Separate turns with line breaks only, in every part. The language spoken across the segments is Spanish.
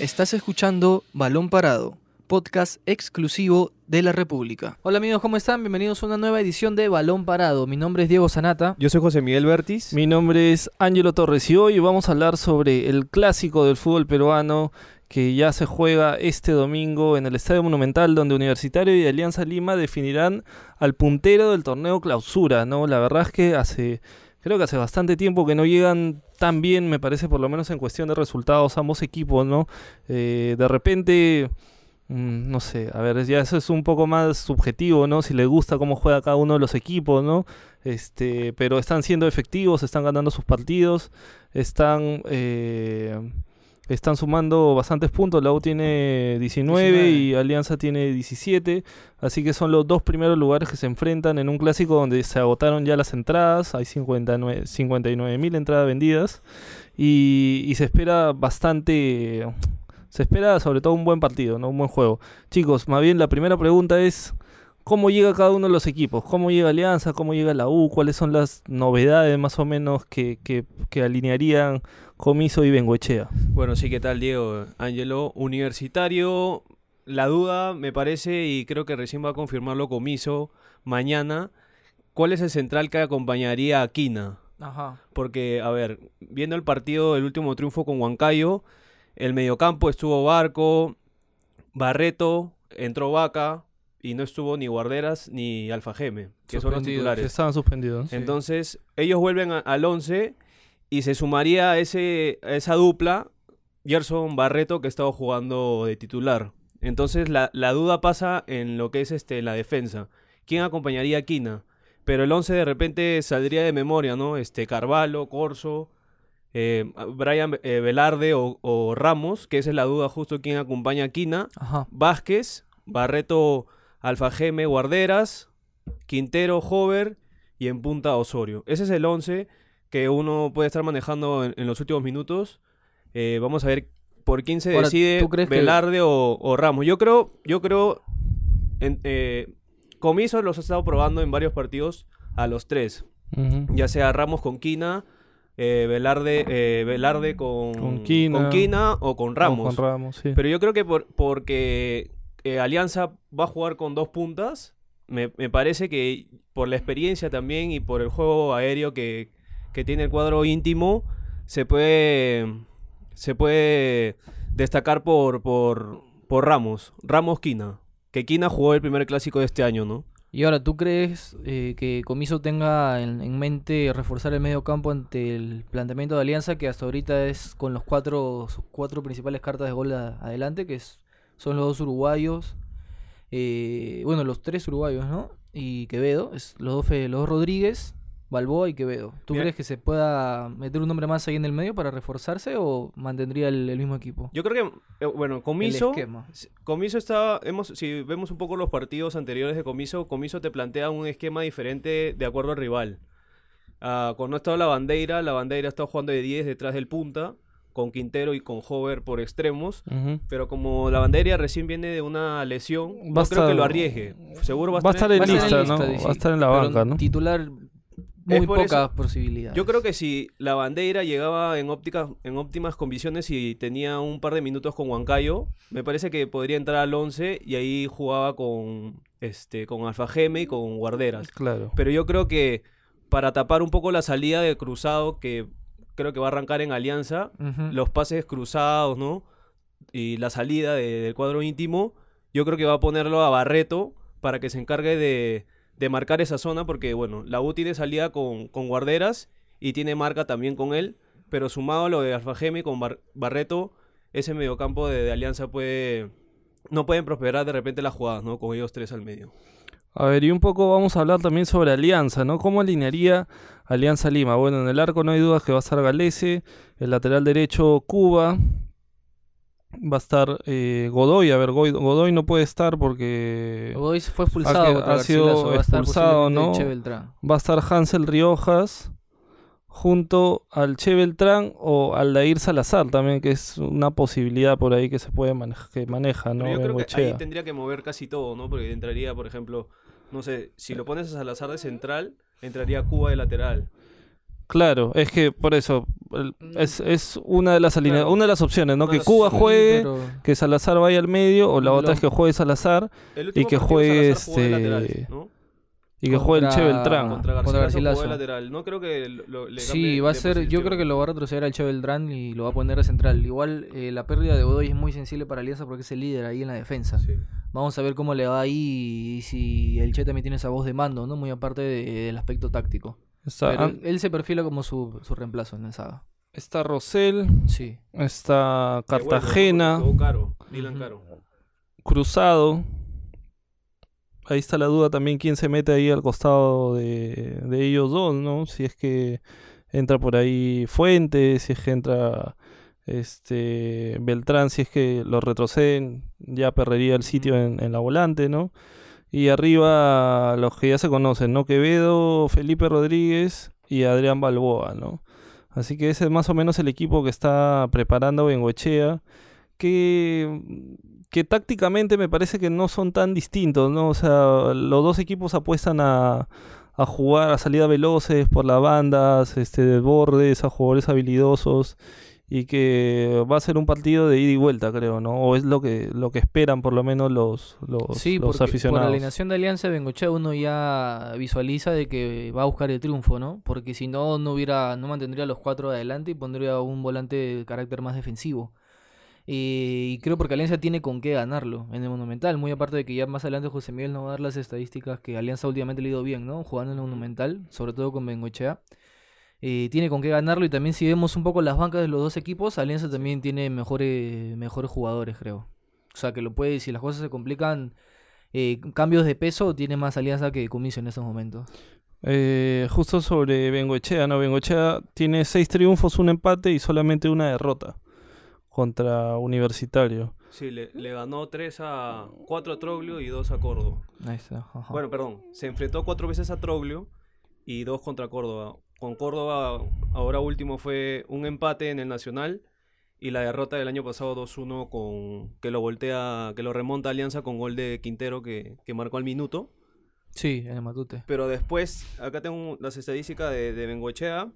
Estás escuchando Balón Parado, podcast exclusivo de la República. Hola amigos, ¿cómo están? Bienvenidos a una nueva edición de Balón Parado. Mi nombre es Diego Sanata.
Yo soy José Miguel Bertis.
Mi nombre es Ángelo Torres y hoy vamos a hablar sobre el clásico del fútbol peruano que ya se juega este domingo en el Estadio Monumental donde Universitario y Alianza Lima definirán al puntero del torneo clausura, ¿no? La verdad es que hace creo que hace bastante tiempo que no llegan tan bien, me parece, por lo menos en cuestión de resultados, ambos equipos, ¿no? Eh, de repente, mm, no sé, a ver, ya eso es un poco más subjetivo, ¿no? Si le gusta cómo juega cada uno de los equipos, ¿no? Este, pero están siendo efectivos, están ganando sus partidos, están... Eh, están sumando bastantes puntos. La U tiene 19, y Alianza tiene 17. Así que son los dos primeros lugares que se enfrentan en un clásico donde se agotaron ya las entradas. Hay 59 mil entradas vendidas. Y, y, se espera bastante. Se espera sobre todo un buen partido, ¿no? un buen juego. Chicos, más bien la primera pregunta es. ¿Cómo llega cada uno de los equipos? ¿Cómo llega Alianza? ¿Cómo llega la U? ¿Cuáles son las novedades más o menos que, que, que alinearían Comiso y Bengoechea.
Bueno, sí, ¿qué tal, Diego? Ángelo, universitario, la duda me parece, y creo que recién va a confirmarlo Comiso mañana, ¿cuál es el central que acompañaría a Quina? Ajá. Porque, a ver, viendo el partido, el último triunfo con Huancayo, el mediocampo estuvo Barco, Barreto, entró Vaca, y no estuvo ni Guarderas ni Alfajeme, que son los titulares.
estaban suspendidos.
Entonces, ellos vuelven al 11 y se sumaría a, ese, esa dupla Gerson Barreto que estaba jugando de titular. Entonces la, duda pasa en lo que es este, la defensa. ¿Quién acompañaría a Quina? Pero el 11 de repente saldría de memoria, ¿no? Este Carvalho, Corso, eh, Brian eh, Velarde o, Ramos, que esa es la duda justo quién acompaña a Quina. Vázquez, Barreto, Alfajeme, Guarderas, Quintero, Hover y en punta Osorio. Ese es el 11 que uno puede estar manejando en, los últimos minutos. Eh, vamos a ver por quién se decide, Velarde o, Ramos. Yo creo, yo creo, en, eh, Comiso los ha estado probando en varios partidos a los tres. Ya sea Ramos con Quina, eh, Velarde, Velarde con,
con, Quina,
o con Ramos.
con Ramos
Pero yo creo que por, porque Alianza va a jugar con dos puntas, me, parece que por la experiencia también y por el juego aéreo que, que tiene el cuadro íntimo se puede, se puede destacar por, por, por Ramos, Ramos Quina, que Quina jugó el primer clásico de este año, ¿no?
Y ahora, ¿tú crees eh, que Comiso tenga en, mente reforzar el medio campo ante el planteamiento de Alianza, que hasta ahorita es con los cuatro, sus cuatro principales cartas de gol adelante, que son los dos uruguayos, eh, bueno, los tres uruguayos, ¿no? Y Quevedo, es los dos, los dos Rodríguez Balboa y Quevedo. ¿Tú crees que se pueda meter un nombre más ahí en el medio para reforzarse o mantendría el, mismo equipo?
Yo creo que, eh, bueno, Comiso. Comiso está. Hemos, si vemos un poco los partidos anteriores de Comiso, Comiso te plantea un esquema diferente de acuerdo al rival. Uh, cuando ha estado la bandera, la bandera ha estado jugando de 10 detrás del punta, con Quintero y con Hover por extremos. Pero como la bandera recién viene de una lesión, no creo que lo arriesgue. Seguro va a,
estar, en lista, ¿no? Va a estar en la banca, ¿no?
Titular muy pocas posibilidades.
Yo creo que si la bandera llegaba en, óptica, en óptimas condiciones y tenía un par de minutos con Huancayo, me parece que podría entrar al 11 y ahí jugaba con este con Alfajeme y con Guarderas.
Claro.
Pero yo creo que para tapar un poco la salida de cruzado que creo que va a arrancar en Alianza, los pases cruzados, ¿no? Y la salida del cuadro íntimo, yo creo que va a ponerlo a Barreto para que se encargue de de marcar esa zona porque, bueno, la U tiene salida con, con guarderas y tiene marca también con él, pero sumado a lo de Alfajeme con Barreto, ese mediocampo de, de Alianza puede... No pueden prosperar de repente las jugadas, ¿no? Con ellos tres al medio.
A ver, y un poco vamos a hablar también sobre Alianza, ¿no? ¿Cómo alinearía Alianza Lima? Bueno, en el arco no hay dudas que va a estar Galese, el lateral derecho Cuba, va a estar eh, Godoy. A ver, Godoy, no puede estar porque.
Godoy fue expulsado.
Ha, sido expulsado, ¿no? Va a estar Hansel Riojas junto al Che Beltrán o al Dair Salazar también, que es una posibilidad por ahí que se puede manejar, que maneja, ¿no?
yo creo que ahí tendría que mover casi todo, ¿no? Porque entraría, por ejemplo, no sé, si lo pones a Salazar de central, entraría Cuba de lateral.
Claro, es que por eso
Mm.
es, es una de las
Claro.
una de las opciones, ¿no? Que Cuba juegue,
pero-
que Salazar vaya al medio, o la
Lo-
otra es que juegue Salazar Y que juegue,
Salazar
este,
lateral, ¿no?
Y que juegue el Che Beltrán.
Contra Garcilaso
Contra
jugó de
Garcilaso.
lateral. No creo que lo- lo- le
Sí, va a ser, yo creo que lo va a retroceder al Che Beltrán y lo va a poner a central. Igual eh, la pérdida de Godoy es muy sensible para Alianza porque es el líder ahí en la defensa.
Sí.
Vamos a ver cómo le va ahí y si el Che también tiene esa voz de mando, ¿no? Muy aparte de- del aspecto táctico.
Está,
Pero
ah,
él, se perfila como su, su reemplazo en la saga.
está Rosell,
Sí.
está. Cartagena,
jugó Caro,
Ujú.
Caro.
Cruzado. Ahí está la duda también quién se mete ahí al costado de, de ellos dos, ¿no? Si es que entra por ahí Fuentes, si es que entra este Beltrán, si es que lo retroceden, ya perdería el sitio en, en la volante, ¿no? Y arriba los que ya se conocen, ¿no? Quevedo, Felipe Rodríguez y Adrián Balboa, ¿no? Así que ese es más o menos el equipo que está preparando Bengoechea, que, que tácticamente me parece que no son tan distintos, ¿no? O sea, los dos equipos apuestan a, a jugar a salida veloces por las bandas, este, desbordes, a jugadores habilidosos y que va a ser un partido de ida y vuelta, creo, ¿no? O es lo que lo que esperan por lo menos los los,
Sí,
los
porque por
aficionados.
la alineación de Alianza de Bengochea uno ya visualiza de que va a buscar el triunfo, ¿no? Porque si no, no hubiera, no mantendría los cuatro adelante y pondría un volante de carácter más defensivo. Eh, y creo porque Alianza tiene con qué ganarlo en el Monumental, muy aparte de que ya más adelante José Miguel nos va a dar las estadísticas que Alianza últimamente le ha ido bien, ¿no? Jugando en el Monumental, sobre todo con Bengochea. Eh, tiene con qué ganarlo y también si vemos un poco las bancas de los dos equipos, Alianza también tiene mejores, mejores jugadores, creo. O sea, que lo puede, si las cosas se complican, eh, cambios de peso, tiene más alianza que Comiso en estos momentos.
Justo sobre Bengoechea, ¿no? Bengoechea tiene seis triunfos, un empate y solamente una derrota contra Universitario.
Sí, le, le ganó 3 a 4 a Troglio y 2 a Córdoba.
Ahí está. ajá.
Bueno, perdón, se enfrentó cuatro veces a Troglio y dos contra Córdoba. Con Córdoba, ahora último fue un empate en el Nacional y la derrota del año pasado 2-1 con que lo voltea, que lo remonta a Alianza con gol de Quintero que, que marcó al minuto.
Sí, en el Matute.
Pero después, acá tengo las estadísticas de, de Bengoechea.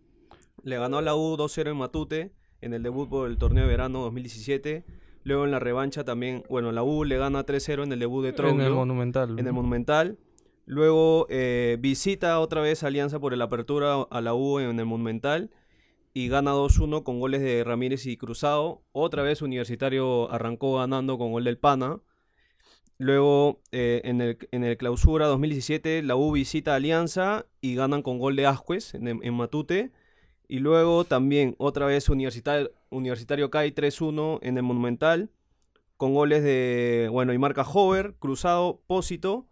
Le ganó a la U 2-0 en Matute en el debut por el torneo de verano 2017. Luego en la revancha también, bueno, la U le gana 3-0 en el debut de
En el Monumental.
en el. Monumental. Luego eh, visita otra vez Alianza por el apertura a la U en el Monumental y gana 2-1 con goles de Ramírez y Cruzado. Otra vez Universitario arrancó ganando con gol del Pana. Luego eh, en, el, en el clausura 2017 la U visita a Alianza y ganan con gol de Ascuez en, en Matute. Y luego también otra vez Universitario, Universitario cae 3-1 en el Monumental con goles de, bueno, y marca Hover, Cruzado, Pósito.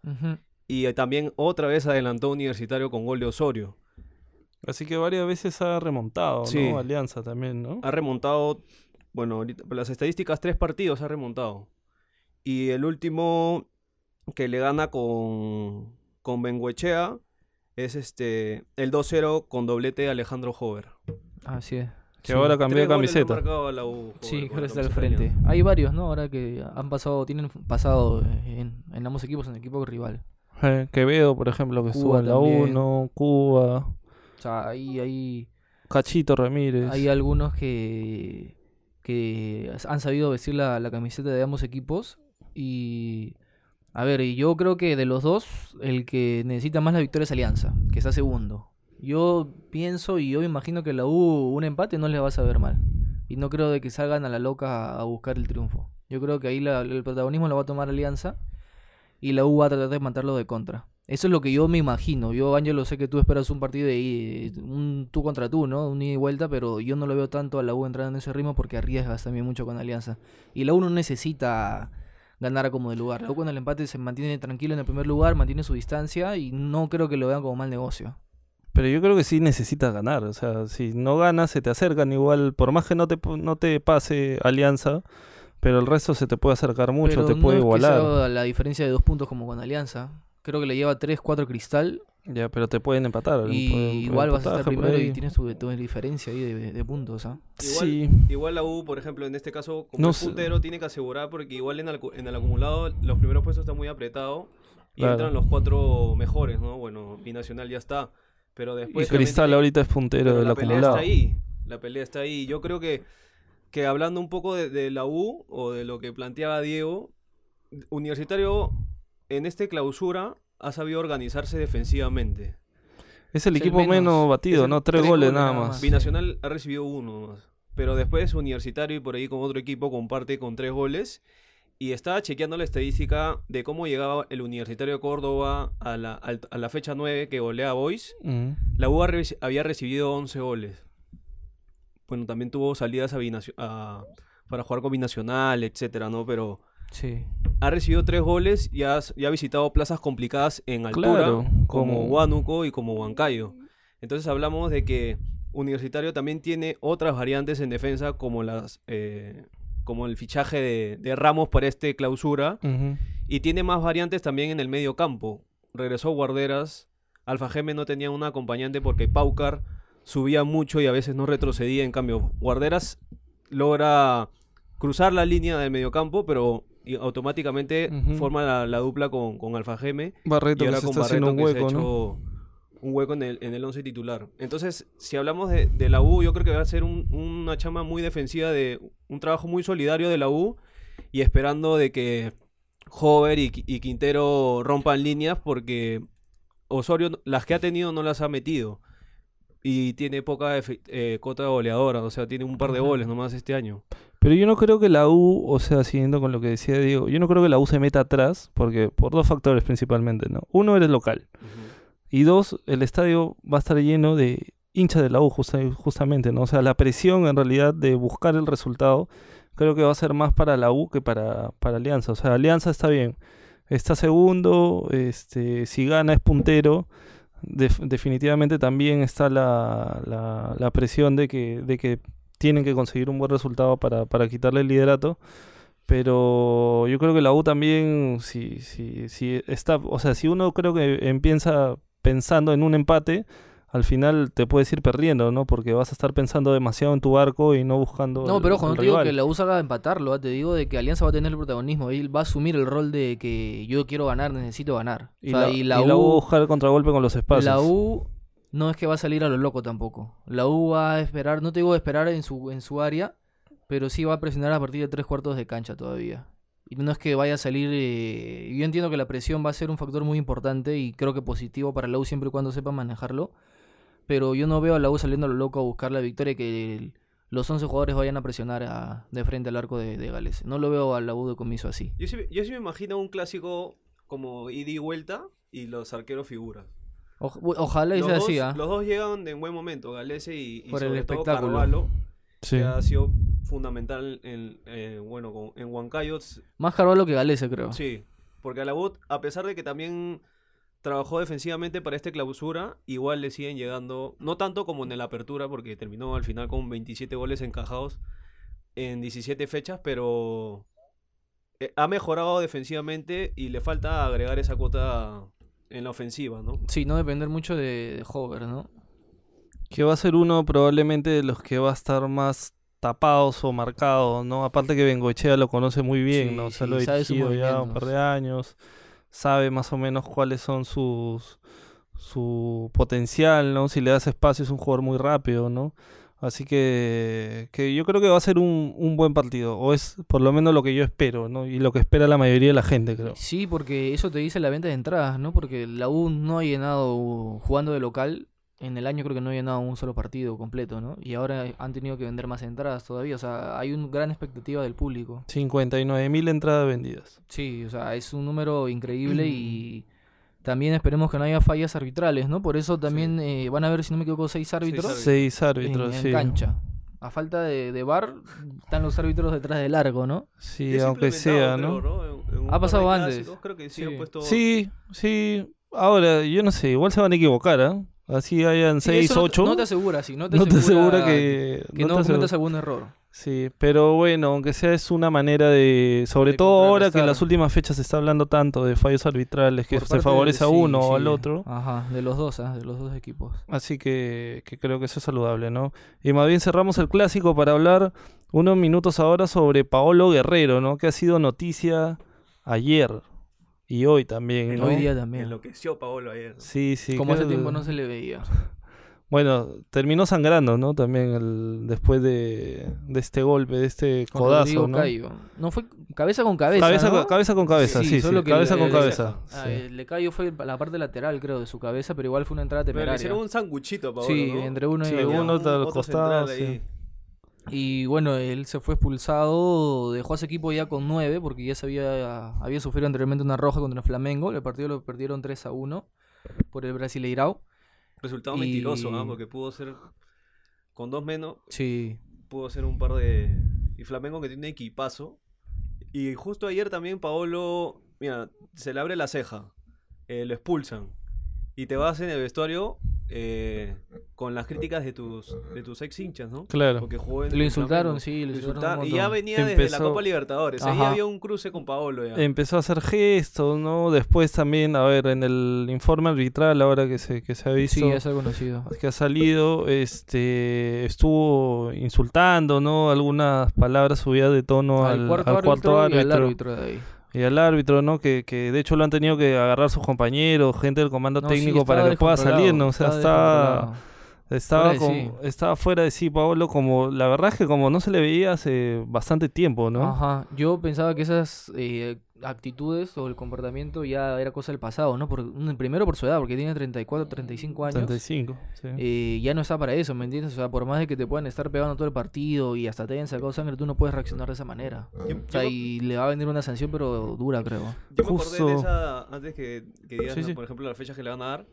Y eh, también otra vez adelantó Universitario con gol de Osorio.
Así que varias veces ha remontado,
Sí.
¿no? Alianza también, ¿no?
Ha remontado, bueno, ahorita, por las estadísticas, tres partidos ha remontado. Y el último que le gana con, con Benguechea es este el 2-0 con doblete de Alejandro Hover.
Así es.
Que ahora cambió de camiseta.
marcado a la U, Hover,
Sí, ahora está al frente. Hay varios, ¿no? Ahora que han pasado, tienen pasado en, en ambos equipos, en el equipo rival.
Eh, Quevedo, por ejemplo, que estuvo
Cuba
en la
también.
1, Cuba,
O sea, ahí hay,
Cachito Ramírez.
hay algunos que, que han sabido vestir la, la camiseta de ambos equipos. Y, a ver, yo creo que de los dos, el que necesita más la victoria es Alianza, que está segundo. Yo pienso y yo imagino que la U un empate no les va a saber mal. Y no creo de que salgan a la loca a buscar el triunfo. Yo creo que ahí la- el protagonismo lo va a tomar Alianza y la U va a tratar de matarlo de contra. Eso es lo que yo me imagino. Yo, Ángelo, sé que tú esperas un partido de un tú contra tú, ¿no? Un ida y vuelta, pero yo no lo veo tanto a la U entrando en ese ritmo porque arriesgas también mucho con Alianza. Y la U no necesita ganar como de lugar. U con el empate se mantiene tranquilo en el primer lugar, mantiene su distancia y no creo que lo vean como mal negocio.
Pero yo creo que sí necesitas ganar. O sea, si no ganas, se te acercan igual. Por más que no te, no te pase Alianza, pero el resto se te puede acercar mucho,
Pero
te
no
puede
es que
igualar.
sea la diferencia de dos puntos como con Alianza. Creo que le lleva 3, 4 cristal
Ya, pero te pueden empatar.
y
pueden-
igual vas a estar primero y tienes tu, tu diferencia ahí de, de puntos. ¿ah?
Igual,
Sí.
igual la U, por ejemplo, en este caso, como
No
es
sé.
puntero, tiene que asegurar porque igual en el, acu- en el acumulado los primeros puestos están muy apretados y
Claro.
entran los cuatro mejores, ¿no? Bueno, Binacional ya está. Pero
Y
después también
Cristal ahorita es puntero del
la pelea
acumulado.
está ahí. La pelea está ahí. Yo creo que, que hablando un poco de, de la U o de lo que planteaba Diego, Universitario en este clausura ha sabido organizarse defensivamente.
Es el
Es el
equipo
menos.
menos batido, ¿no? Tres,
tres
goles
goles
nada más.
Binacional ha recibido uno más. Pero después Universitario y por ahí con otro equipo comparte con tres goles. Y estaba chequeando la estadística de cómo llegaba el Universitario de Córdoba a la, a la fecha 9 que golea a Boys.
Mm.
La U había recibido 11 goles. Bueno, también tuvo salidas a binacio- a- para jugar con Binacional, etcétera, ¿no? Pero
Sí.
ha recibido tres goles y ha, y ha visitado plazas complicadas en altura,
Claro,
como Huánuco y como Huancayo. Entonces hablamos de que Universitario también tiene otras variantes en defensa, como las eh, como el fichaje de, de Ramos para este clausura, y tiene más variantes también en el medio campo. Regresó Guarderas, Alfa Geme no tenía un acompañante porque Paucar subía mucho y a veces no retrocedía. En cambio, Guarderas logra cruzar la línea del mediocampo, pero y automáticamente forma la, la dupla con, con Alfa Geme
Barreto
y
que
ahora
se
con Barreto
un
que se ha
hueco, ¿no?
hecho un hueco en el, en el once titular. Entonces, si hablamos de, de la U, yo creo que va a ser un- una chama muy defensiva, de un trabajo muy solidario de la U y esperando de que Hover y Quintero rompan líneas porque Osorio las que ha tenido no las ha metido. Y tiene poca eh, cota goleadora, o sea, tiene un par de goles nomás este año.
Pero yo no creo que la U, o sea, siguiendo con lo que decía Diego, yo no creo que la U se meta atrás, porque por dos factores principalmente, ¿no? Uno, eres local. Y dos, el estadio va a estar lleno de hinchas de la U justa- justamente, ¿no? O sea, la presión en realidad de buscar el resultado creo que va a ser más para la U que para, para Alianza. O sea, Alianza está bien. Está segundo, este, si gana es puntero. Def- definitivamente también está la, la, la presión de que, de que tienen que conseguir un buen resultado para, para quitarle el liderato. Pero yo creo que la U también, si, si, si está, o sea, si uno creo que empieza pensando en un empate, al final te puedes ir perdiendo, ¿no? Porque vas a estar pensando demasiado en tu arco y no buscando.
No,
el-
pero ojo, no te digo que la U salga a empatarlo, ¿ah? te digo de que Alianza va a tener el protagonismo, él va a asumir el rol de que yo quiero ganar, necesito ganar.
Y,
O sea,
la,
y
y
la
la U va a buscar el contragolpe con los espacios.
la U no es que va a salir a lo loco tampoco. La U va a esperar, no te digo esperar en su, en su área, pero sí va a presionar a partir de tres cuartos de cancha todavía. Y no es que vaya a salir. eh, Yo entiendo que la presión va a ser un factor muy importante y creo que positivo para la U siempre y cuando sepa manejarlo. Pero yo no veo a la U saliendo a lo loco a buscar la victoria y que el- los 11 jugadores vayan a presionar a- de frente al arco de, de Gales. No lo veo a la U de comiso así.
Yo sí, yo sí me imagino un clásico como ida y vuelta y los arqueros figuras.
Oj- ojalá y
Los
sea
dos,
así, ¿ah?
los dos llegan en buen momento, Galese y, y
Por el
sobre todo
espectáculo.
Carvalho,
Sí.
que ha sido fundamental en, eh, bueno, en Huancayo.
Más Carvalho que Galese, creo.
Sí, porque a la U, a pesar de que también trabajó defensivamente para esta clausura, igual le siguen llegando, no tanto como en la apertura, porque terminó al final con 27 goles encajados en 17 fechas, pero eh, ha mejorado defensivamente y le falta agregar esa cuota en la ofensiva, ¿no?
Sí, no depender mucho de, de Hover, ¿no?
Que va a ser uno probablemente de los que va a estar más tapados o marcados, ¿no? Aparte que Bengoechea lo conoce muy bien,
Sí,
¿no? O sea,
sí,
lo ha dirigido ya un par de años, sabe más o menos cuáles son sus su potencial, ¿no? Si le das espacio es un jugador muy rápido, ¿no? Así que, que yo creo que va a ser un, un buen partido, o es por lo menos lo que yo espero, ¿no? Y lo que espera la mayoría de la gente, creo.
Sí, porque eso te dice la venta de entradas, ¿no? Porque la U no ha llenado, jugando de local, en el año creo que no ha llenado un solo partido completo, ¿no? Y ahora han tenido que vender más entradas todavía, o sea, hay una gran expectativa del público.
59 mil entradas vendidas.
Sí, o sea, es un número increíble y también esperemos que no haya fallas arbitrales, ¿no? Por eso también eh, van a ver, si no me equivoco, seis árbitros.
Seis
en,
árbitros,
en
sí.
cancha. A falta de, de bar, están los árbitros detrás del largo, ¿no?
Sí, aunque sea, ¿no?
creo, En- en un
Ha pasado antes.
clásicos, Creo que sí,
Sí.
han puesto...
Sí, sí. Ahora, yo no sé, igual se van a equivocar, ¿ah? Así hayan
Sí,
6,
eso no te-
8.
No te asegura, sí, no te
no te
asegura,
que...
que
no
no cometas algún error.
Sí, pero bueno, aunque sea es una manera de... Sobre
De
todo ahora que en las últimas fechas se está hablando tanto de fallos arbitrales que
Por
se favorece
de-
a
sí,
uno o
sí.
al otro.
Ajá, de los dos, ¿ah? de los dos equipos.
Así que, que creo que eso es saludable, ¿no? Y más bien cerramos el clásico para hablar unos minutos ahora sobre Paolo Guerrero, ¿no? Que ha sido noticia ayer. Y hoy también,
En
¿no?
Hoy día también.
Enloqueció Paolo ayer.
Sí, sí.
Como hace tiempo no se le veía.
Bueno, terminó sangrando, ¿no? También el- después de, de este golpe, de este
Con
codazo, ¿no?
Cayo. No fue cabeza con cabeza.
Cabeza,
¿no?
con, cabeza con cabeza, sí, sí,
solo que
cabeza
el-
con cabeza.
Ah,
sí.
el de Cayo fue la parte lateral, creo, de su cabeza, pero igual fue una entrada
Pero le
temeraria.
hicieron un sanguchito Paolo,
Sí,
¿no?
entre uno y
Sí,
otro.
Uno
un-
al
otro
costado,
central ahí.
Y bueno, él se fue expulsado, dejó a ese equipo ya con 9, porque ya se había, había sufrido anteriormente una roja contra el Flamengo. El partido lo perdieron 3 a 1 por el Brasileirao.
Resultado
Y-
mentiroso, ¿ah? Porque pudo ser... Con dos menos,
Sí,
pudo ser un par de... Y Flamengo que tiene equipazo. Y justo ayer también Paolo... Mira, se le abre la ceja. eh, lo expulsan. Y te vas en el vestuario eh, con las críticas de tus, de tus ex hinchas, ¿no?
Claro.
Porque jugó en
lo insultaron, sí, lo insultaron.
Y ya venía desde la Copa Libertadores. Ahí había un cruce con Paolo ya.
Empezó a hacer gestos, ¿no? Después también, a ver, en el informe arbitral ahora que se, que se ha visto,
Sí, ya se ha conocido.
que ha salido, este, estuvo insultando, ¿no? Algunas palabras subidas de tono al, al cuarto, árbitro,
y al árbitro de ahí.
y al árbitro, ¿no? Que, que de hecho lo han tenido que agarrar sus compañeros, gente del comando
No, sí,
técnico para que pueda salir, ¿no? O sea,
descontrolado,
estaba,
Fuera de
como-
sí.
estaba fuera de sí, Paolo, como la verdad es que como no se le veía hace bastante tiempo, ¿no?
Ajá, yo pensaba que esas eh, actitudes o el comportamiento ya era cosa del pasado, ¿no? Por, primero por su edad, porque tiene 34, 35 años.
35, sí.
eh, ya no está para eso, ¿me entiendes? O sea, por más de que te puedan estar pegando todo el partido y hasta te hayan sacado sangre, tú no puedes reaccionar de esa manera.
Yo-
O sea,
yo-
y le va a venir una sanción, pero dura, creo.
Yo me acordé de
Justo-
esa, antes que, que digas,
Sí,
¿no?
sí.
por ejemplo, las fechas que le van a dar.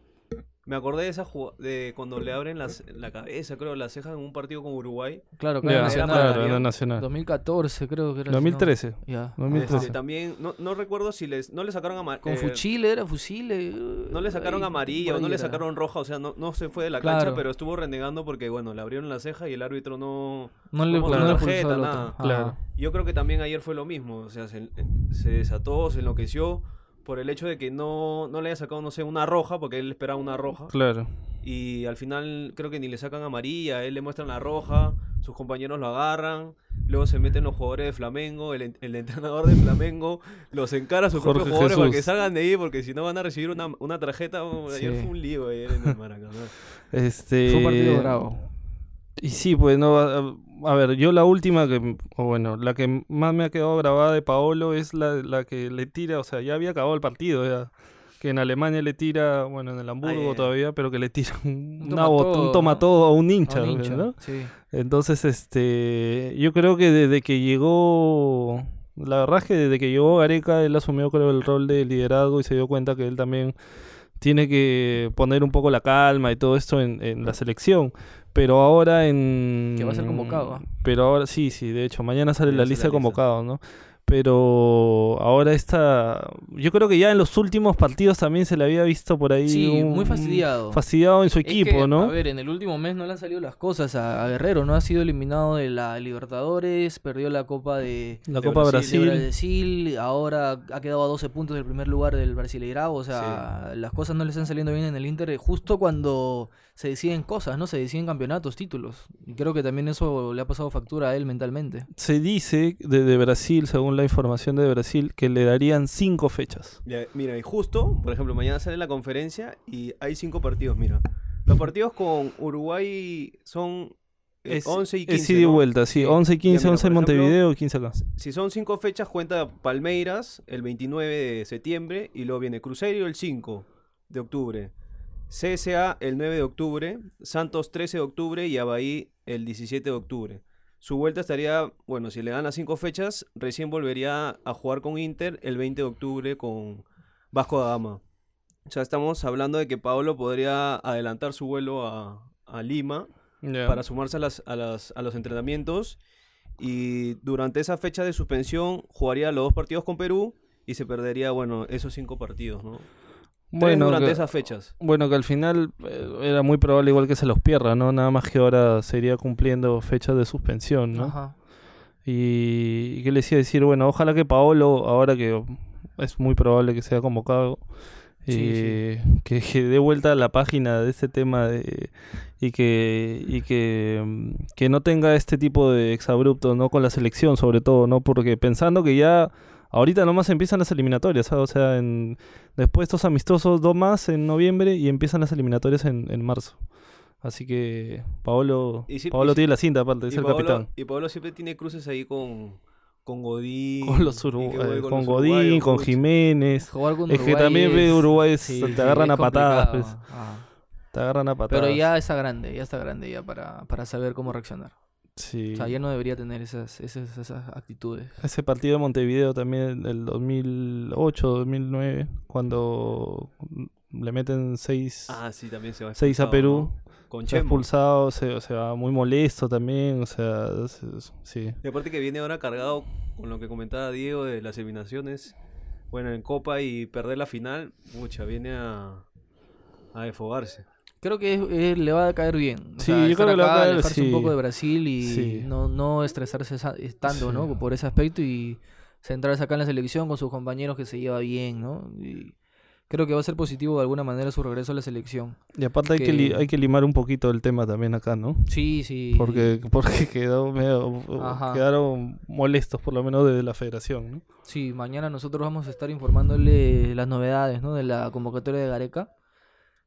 Me acordé de esa de cuando le abren las, la cabeza, creo, la ceja en un partido con Uruguay.
Claro, claro,
era
Nacional.
claro, Nacional.
2014 creo que era. si no-
2013.
Ya.
2013.
Este, también, no, no recuerdo si les, no le sacaron ama-
Con
eh,
fuchile, era fusil.
No le sacaron amarilla o no le sacaron roja, o sea, no, no se fue de la cancha,
Claro.
pero estuvo renegando porque, bueno, le abrieron la ceja y el árbitro no...
No le,
no
no
mostró
le
tarjeta, nada.
Claro.
Yo creo que también ayer fue lo mismo, o sea, se, se desató, se enloqueció por el hecho de que no, no le haya sacado, no sé, una roja, porque él esperaba una roja.
Claro.
Y al final creo que ni le sacan amarilla, a él le muestran la roja, sus compañeros lo agarran, luego se meten los jugadores de Flamengo, el, el entrenador de Flamengo los encara a sus
Jorge
propios jugadores para que salgan de ahí porque si no van a recibir una, una tarjeta. Oh, Ayer
Sí.
fue un lío ayer en el Maracaná.
Este...
Fue un partido bravo.
Y sí, pues no, a, a ver, yo la última que, o bueno, la que más me ha quedado grabada de Paolo es la, la que le tira, o sea, ya había acabado el partido, ya, que en Alemania le tira, bueno, en el Hamburgo
eh.
todavía, pero que le tira un,
Un
una bot-
tomatodo,
un tomatodo a un hincha,
A un hincha,
¿no?
sí.
Entonces, este, yo creo que desde que llegó, la verdad es que desde que llegó Gareca, él asumió creo el rol de liderazgo y se dio cuenta que él también tiene que poner un poco la calma y todo esto en, en la selección. Pero ahora en...
Que va a ser convocado.
Pero ahora, sí, sí, de hecho, mañana sale
Mañana
la lista de convocados, ¿no? Pero ahora está... Yo creo que ya en los últimos partidos también se le había visto por ahí...
Sí,
un-
muy fastidiado.
Fastidiado en su
Es
equipo,
que,
¿no?
A ver, en el último mes no le han salido las cosas a, a Guerrero, ¿no? Ha sido eliminado de la Libertadores, perdió la Copa de,
la
de
Copa
Brasil,
Brasil.
de Brasil, ahora ha quedado a 12 puntos del primer lugar del Brasileirao, o sea, las cosas no le están saliendo bien en el Inter, justo cuando se deciden cosas, ¿no? Se deciden campeonatos, títulos. Y creo que también eso le ha pasado factura a él mentalmente.
Se dice desde Brasil, según la información de Brasil, que le darían cinco fechas.
Ya, mira, y justo, por ejemplo, mañana sale la conferencia y hay cinco partidos, mira. Los partidos con Uruguay son eh, 11 y 15.
Es ida y
¿no?
vuelta, sí.
Sí.
11 y
Ya,
15,
mira,
11 en Montevideo y 15 acá.
Si son cinco fechas, cuenta Palmeiras el 29 de septiembre y luego viene Cruzeiro el 5 de octubre. CSA el 9 de octubre, Santos 13 de octubre y Abahí el 17 de octubre. Su vuelta estaría, bueno, si le dan las cinco fechas, recién volvería a jugar con Inter el 20 de octubre con Vasco da Gama. O sea, estamos hablando de que Paolo podría adelantar su vuelo a, a Lima para sumarse a, las, a, las, a los entrenamientos y durante esa fecha de suspensión jugaría los dos partidos con Perú y se perdería, bueno, esos cinco partidos, ¿no?
Bueno,
durante
que,
esas fechas.
bueno, que al final eh, era muy probable igual que se los pierda, ¿no? Nada más que ahora sería cumpliendo fechas de suspensión, ¿no?
Ajá.
Y, y que les iba a decir, bueno, ojalá que Paolo, ahora que es muy probable que sea convocado,
Sí,
eh, Que, que dé vuelta a la página de este tema de, y que y que, mm, que no tenga este tipo de exabruptos, ¿no? Con la selección sobre todo, ¿no? Porque pensando que ya Ahorita nomás empiezan las eliminatorias, ¿ah? o sea, en, después de estos amistosos, dos más en noviembre y empiezan las eliminatorias en, en marzo. Así que Paolo,
Y sí-
Paolo
y sí-
tiene la cinta aparte, es
y
el
Paolo-
capitán.
Y Pablo siempre tiene cruces ahí con, con Godín.
Con los Urugu- con
los
Godín,
uruguayos,
con. Jiménez.
Jugar con
Es que también ve Uruguay es-
sí,
te agarran a patadas, pues.
Ah.
Te agarran a patadas.
Pero ya está grande, ya está grande ya para, para saber cómo reaccionar.
Sí.
O sea, ya no debería tener esas, esas, esas actitudes.
Ese partido de Montevideo también, el 2008, 2009, cuando le meten 6
Ah, sí, también se va.
Seis a Perú.
¿no? Con
se expulsado, se, o sea, muy molesto también, o sea, es- es- sí.
Y aparte que viene ahora cargado con lo que comentaba Diego de las eliminaciones. Bueno, en Copa y perder la final, mucha, viene a, a desfogarse.
Creo que eh, le va a caer bien. O
Sí,
sea,
yo creo que le va a caer,
alejarse
sí.
un poco de Brasil y
Sí.
no, no estresarse esa- tanto,
Sí.
¿no? Por ese aspecto y centrarse acá en la selección con sus compañeros que se lleva bien, ¿no? Y creo que va a ser positivo de alguna manera su regreso a la selección.
Y aparte hay que, hay que limar un poquito el tema también acá, ¿no?
Sí, sí.
Porque, porque quedó medio, quedaron molestos por lo menos desde la federación, ¿no?
Sí, mañana nosotros vamos a estar informándole las novedades, ¿no? De la convocatoria de Gareca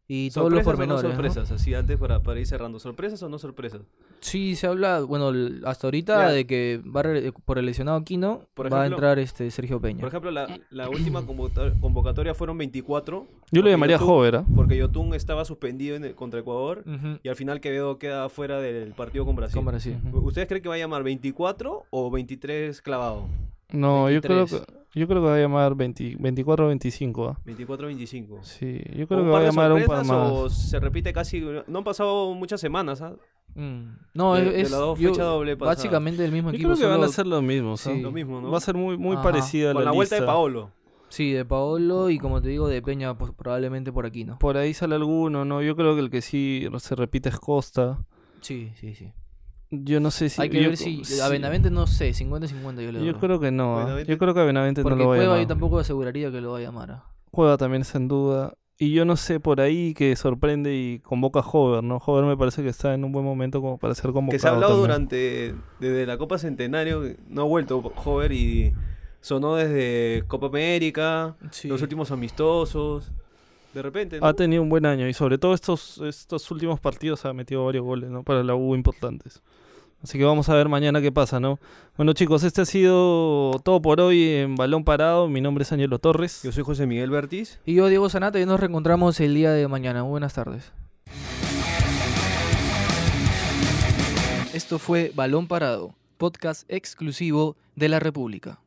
y todos los
¿Sorpresas o no
pormenores. ¿no?
sorpresas? Así antes para, para ir cerrando. ¿Sorpresas o no sorpresas?
Sí, se habla, bueno, hasta ahorita
Ya.
de que va re- por el lesionado Aquino
Por
va a entrar este Sergio Peña.
Por ejemplo, la, la última convocatoria, fueron 24.
Yo le llamaría
Yotun-
Hover, ¿ah?
Porque Yotun estaba suspendido en el- contra Ecuador y al final Quevedo queda fuera del partido con Brasil.
Con Brasil.
¿Ustedes creen que va a llamar 24 o 23 clavado?
No, yo creo, que,
23.
Yo creo que va a llamar 20 24 o 25, ¿ah?
24-25.
Sí, yo
¿O
creo que va a llamar un par más.
o se repite casi... No han pasado muchas semanas, ¿ah?
Mm. No,
De-
es,
de las dos
yo-
doble
básicamente el mismo
Yo
equipo.
creo que van a hacer lo mismo, ¿sí?
Lo mismo, ¿no?
Va a ser muy, muy
Ajá.
parecida a
Con la,
la,
vuelta de. Paolo.
Sí, de Paolo y como te digo, de Peña pues, probablemente por aquí, ¿no?
Por ahí sale alguno, ¿no? Yo creo que el que sí se repite es Costa.
Sí, sí, sí.
Yo no sé si...
Hay que
yo-
ver si...
sí.
A Benavente no sé, 50-50 yo le doy.
Yo creo que no.
Benavente-
Yo creo que a Benavente
Porque
no lo va a
Cueva
llamar.
yo tampoco aseguraría que lo va a llamar. ¿ah?
Cueva también está en duda. Y yo no sé por ahí que sorprende y convoca a Hover, ¿no? Hover me parece que está en un buen momento como para ser convocado.
Que se ha hablado
también.
durante... Desde la Copa Centenario, no ha vuelto Hover y sonó desde Copa América,
Sí.
los últimos amistosos. De repente, ¿no?
Ha tenido un buen año y sobre todo estos, estos últimos partidos ha metido varios goles, ¿no? Para la U importantes. Así que vamos a ver mañana qué pasa, ¿no? Bueno chicos, este ha sido todo por hoy en Balón Parado. Mi nombre es Ángelo Torres.
Yo soy José Miguel Bertiz.
Y yo, Diego Sanata, y nos reencontramos el día de mañana. Muy buenas tardes. Esto fue Balón Parado, podcast exclusivo de la República.